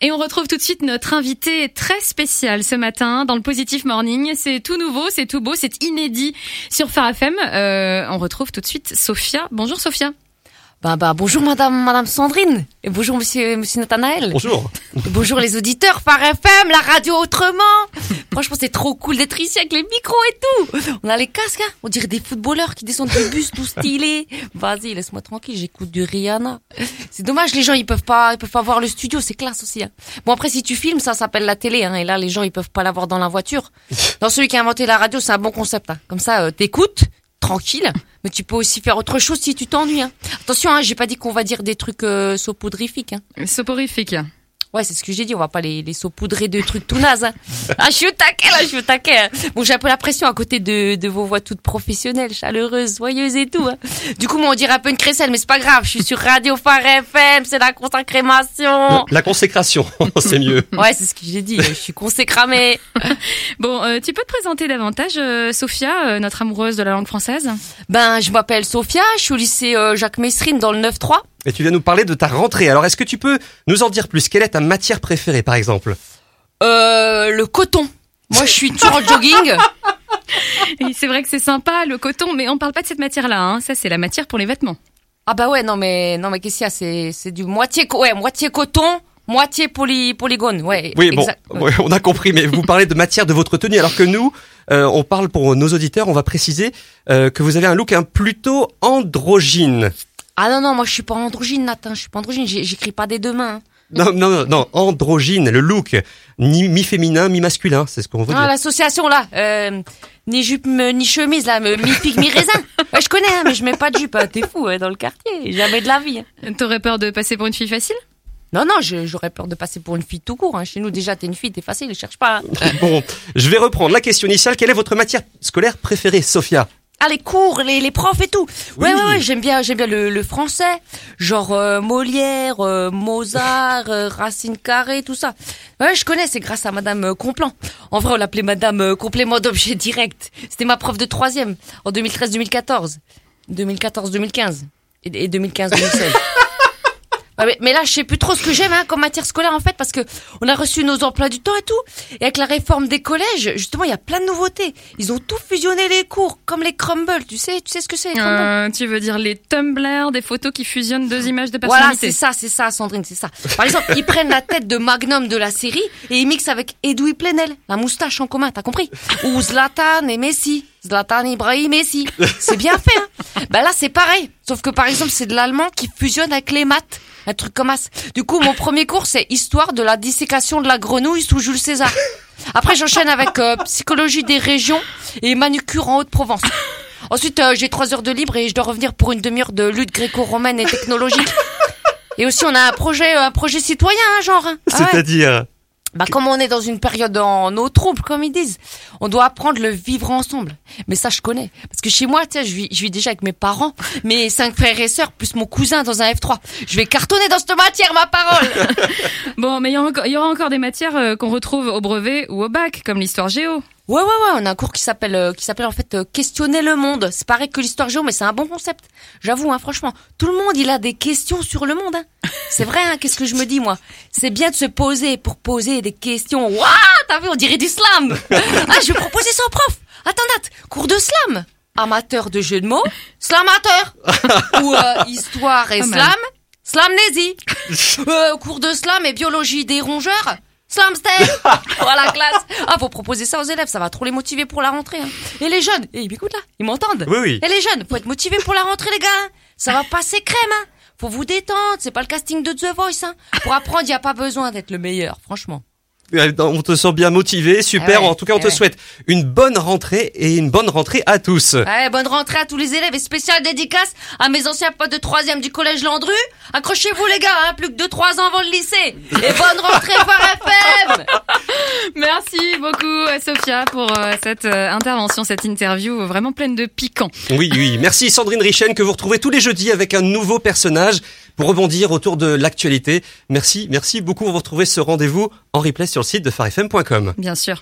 Et on retrouve tout de suite notre invité très spécial ce matin dans le Positive Morning. C'est tout nouveau, c'est tout beau, c'est inédit sur Phare FM. Euh, on retrouve tout de suite Sophia. Bonjour Sophia. Bah, bah, bonjour madame, madame Sandrine. Et bonjour monsieur, monsieur Nathanaël. Bonjour. Et bonjour les auditeurs par FM, la radio autrement. Franchement, c'est trop cool d'être ici avec les micros et tout. On a les casques, hein. On dirait des footballeurs qui descendent du bus tout stylé. Vas-y, laisse-moi tranquille, j'écoute du Rihanna. C'est dommage, les gens, ils peuvent pas, ils peuvent pas voir le studio, c'est classe aussi, hein. Bon, après, si tu filmes, ça s'appelle la télé, hein. Et là, les gens, ils peuvent pas l'avoir dans la voiture. Dans celui qui a inventé la radio, c'est un bon concept, hein. Comme ça, euh, t'écoutes, tranquille, mais tu peux aussi faire autre chose si tu t'ennuies. Hein. Attention, hein, j'ai pas dit qu'on va dire des trucs euh, saupoudrifiques. Hein. Ouais, c'est ce que j'ai dit, on va pas les, les saupoudrer de trucs tout nazes. Hein. Ah, je suis au taquet là, je suis au taquet. hein. Bon, j'ai un peu la pression à côté de, de vos voix toutes professionnelles, chaleureuses, joyeuses et tout. Hein. Du coup, moi, on dirait un peu une crécelle, mais c'est pas grave, je suis sur Radio Phare FM, c'est la consacrémation. La consécration, c'est mieux. Ouais, c'est ce que j'ai dit, je suis consécramée. Bon, euh, tu peux te présenter davantage, euh, Sophia, euh, notre amoureuse de la langue française? Ben, je m'appelle Sophia, je suis au lycée euh, Jacques Messrine dans le 9-3. Et tu viens nous parler de ta rentrée. Alors, est-ce que tu peux nous en dire plus? Quelle est ta matière préférée, par exemple? Euh, le coton. Moi, je suis toujours en jogging. Et C'est vrai que c'est sympa, le coton, mais on parle pas de cette matière-là. Hein. Ça, c'est la matière pour les vêtements. Ah bah ouais, non mais non mais qu'est-ce qu'il y a? C'est c'est du moitié co- ouais, moitié coton, moitié poly polygone. Ouais. Oui, bon, ouais, on a compris, mais vous parlez de matière de votre tenue, alors que nous, euh, on parle pour nos auditeurs, on va préciser euh, que vous avez un look un plutôt androgyne. Ah non non, moi je suis pas androgyne Nathan, je suis pas androgyne, j'écris pas des deux mains. hein. Non, non, non, non, androgyne, le look, ni mi-féminin, mi-masculin, c'est ce qu'on veut Ah dire. l'association là, euh, ni jupe me- ni chemise là, me- mi figue mi raisin. Ouais, je connais hein, mais je mets pas de jupe, hein, t'es fou hein, dans le quartier, jamais de la vie. hein. T'aurais peur de passer pour une fille facile? Non non, j'aurais peur de passer pour une fille tout court hein. Chez nous déjà t'es une fille, t'es facile, cherche pas. hein. Bon, je vais reprendre la question initiale. Quelle est votre matière scolaire préférée, Sophia? Ah les cours, les, les profs et tout. Ouais Oui. ouais ouais, j'aime bien j'aime bien le, le français, genre euh, Molière, euh, Mozart, euh, Racine Carré, tout ça. Ouais, je connais, c'est grâce à Madame euh, Complan. En vrai, on l'appelait Madame euh, complément d'objet direct. C'était ma prof de troisième en 2013-2014, 2014-2015 et, et 2015-2016. Mais, mais là, je sais plus trop ce que j'aime hein, comme matière scolaire en fait, parce que on a reçu nos emplois du temps et tout. Et avec la réforme des collèges, justement, il y a plein de nouveautés. Ils ont tout fusionné les cours, comme les crumbles. Tu sais, tu sais ce que c'est les crumbles? Euh, Tu veux dire les tumblers, des photos qui fusionnent deux images de Voilà, personnalité c'est ça, c'est ça, Sandrine, c'est ça. Par exemple, ils prennent la tête de Magnum de la série et ils mixent avec Edoui Plenel, la moustache en commun, t'as compris? Ou Zlatan et Messi. Zlatan, Ibrahim, Messi. C'est bien fait, hein Ben là, c'est pareil. Sauf que, par exemple, c'est de l'allemand qui fusionne avec les maths. Un truc comme ça. Du coup, mon premier cours, c'est Histoire de la dissécation de la grenouille sous Jules César. Après, j'enchaîne avec euh, Psychologie des régions et Manucure en Haute-Provence. Ensuite, euh, j'ai trois heures de libre et je dois revenir pour une demi-heure de lutte gréco-romaine et technologique. Et aussi, on a un projet, un projet citoyen, hein, genre. Ah. C'est-à-dire? Bah, comme on est dans une période en eau trouble, comme ils disent, on doit apprendre le vivre ensemble. Mais ça, je connais. Parce que chez moi, tu sais, je vis, je vis déjà avec mes parents, mes cinq frères et sœurs, plus mon cousin dans un F3. Je vais cartonner dans cette matière, ma parole. Bon, mais il y, aura encore- il y aura encore des matières euh, qu'on retrouve au brevet ou au bac, comme l'histoire géo. Ouais, ouais, ouais, on a un cours qui s'appelle, euh, qui s'appelle en fait euh, questionner le monde. C'est pareil que l'histoire géo, mais c'est un bon concept. J'avoue, hein, franchement, tout le monde, il a des questions sur le monde. Hein. C'est vrai, hein, qu'est-ce que je me dis moi? C'est bien de se poser pour poser des questions. Waouh, t'as vu, on dirait du slam. Ah, je vais proposer ça au prof. Attends, Nat, cours de slam. Amateur de jeux de mots, slamateur. Ou euh, histoire et mal. slam, slamnésie. Euh, cours de slam et biologie des rongeurs. Slamster Oh la classe Ah, faut proposer ça aux élèves, ça va trop les motiver pour la rentrée. hein. Et les jeunes, et ils m'écoutent là, ils m'entendent Oui, oui. Et les jeunes, faut être motivés pour la rentrée les gars hein. Ça va passer crème hein. Faut vous détendre, c'est pas le casting de The Voice hein. Pour apprendre, il y a pas besoin d'être le meilleur, franchement. Euh, On te sent bien motivé, super. Ah ouais, en tout cas, on ah te ouais. souhaite une bonne rentrée et une bonne rentrée à tous. Ouais, bonne rentrée à tous les élèves et spéciale dédicace à mes anciens potes de troisième du collège Landru. Accrochez-vous les gars, hein, plus que 2-3 ans avant le lycée. Et bonne rentrée par FM Merci beaucoup à Sophia pour euh, cette euh, intervention, cette interview vraiment pleine de piquant. Oui, oui. Merci Sandrine Richen que vous retrouvez tous les jeudis avec un nouveau personnage pour rebondir autour de l'actualité. Merci, merci beaucoup. Vous retrouvez ce rendez-vous en replay sur le site de farfm.com. Bien sûr.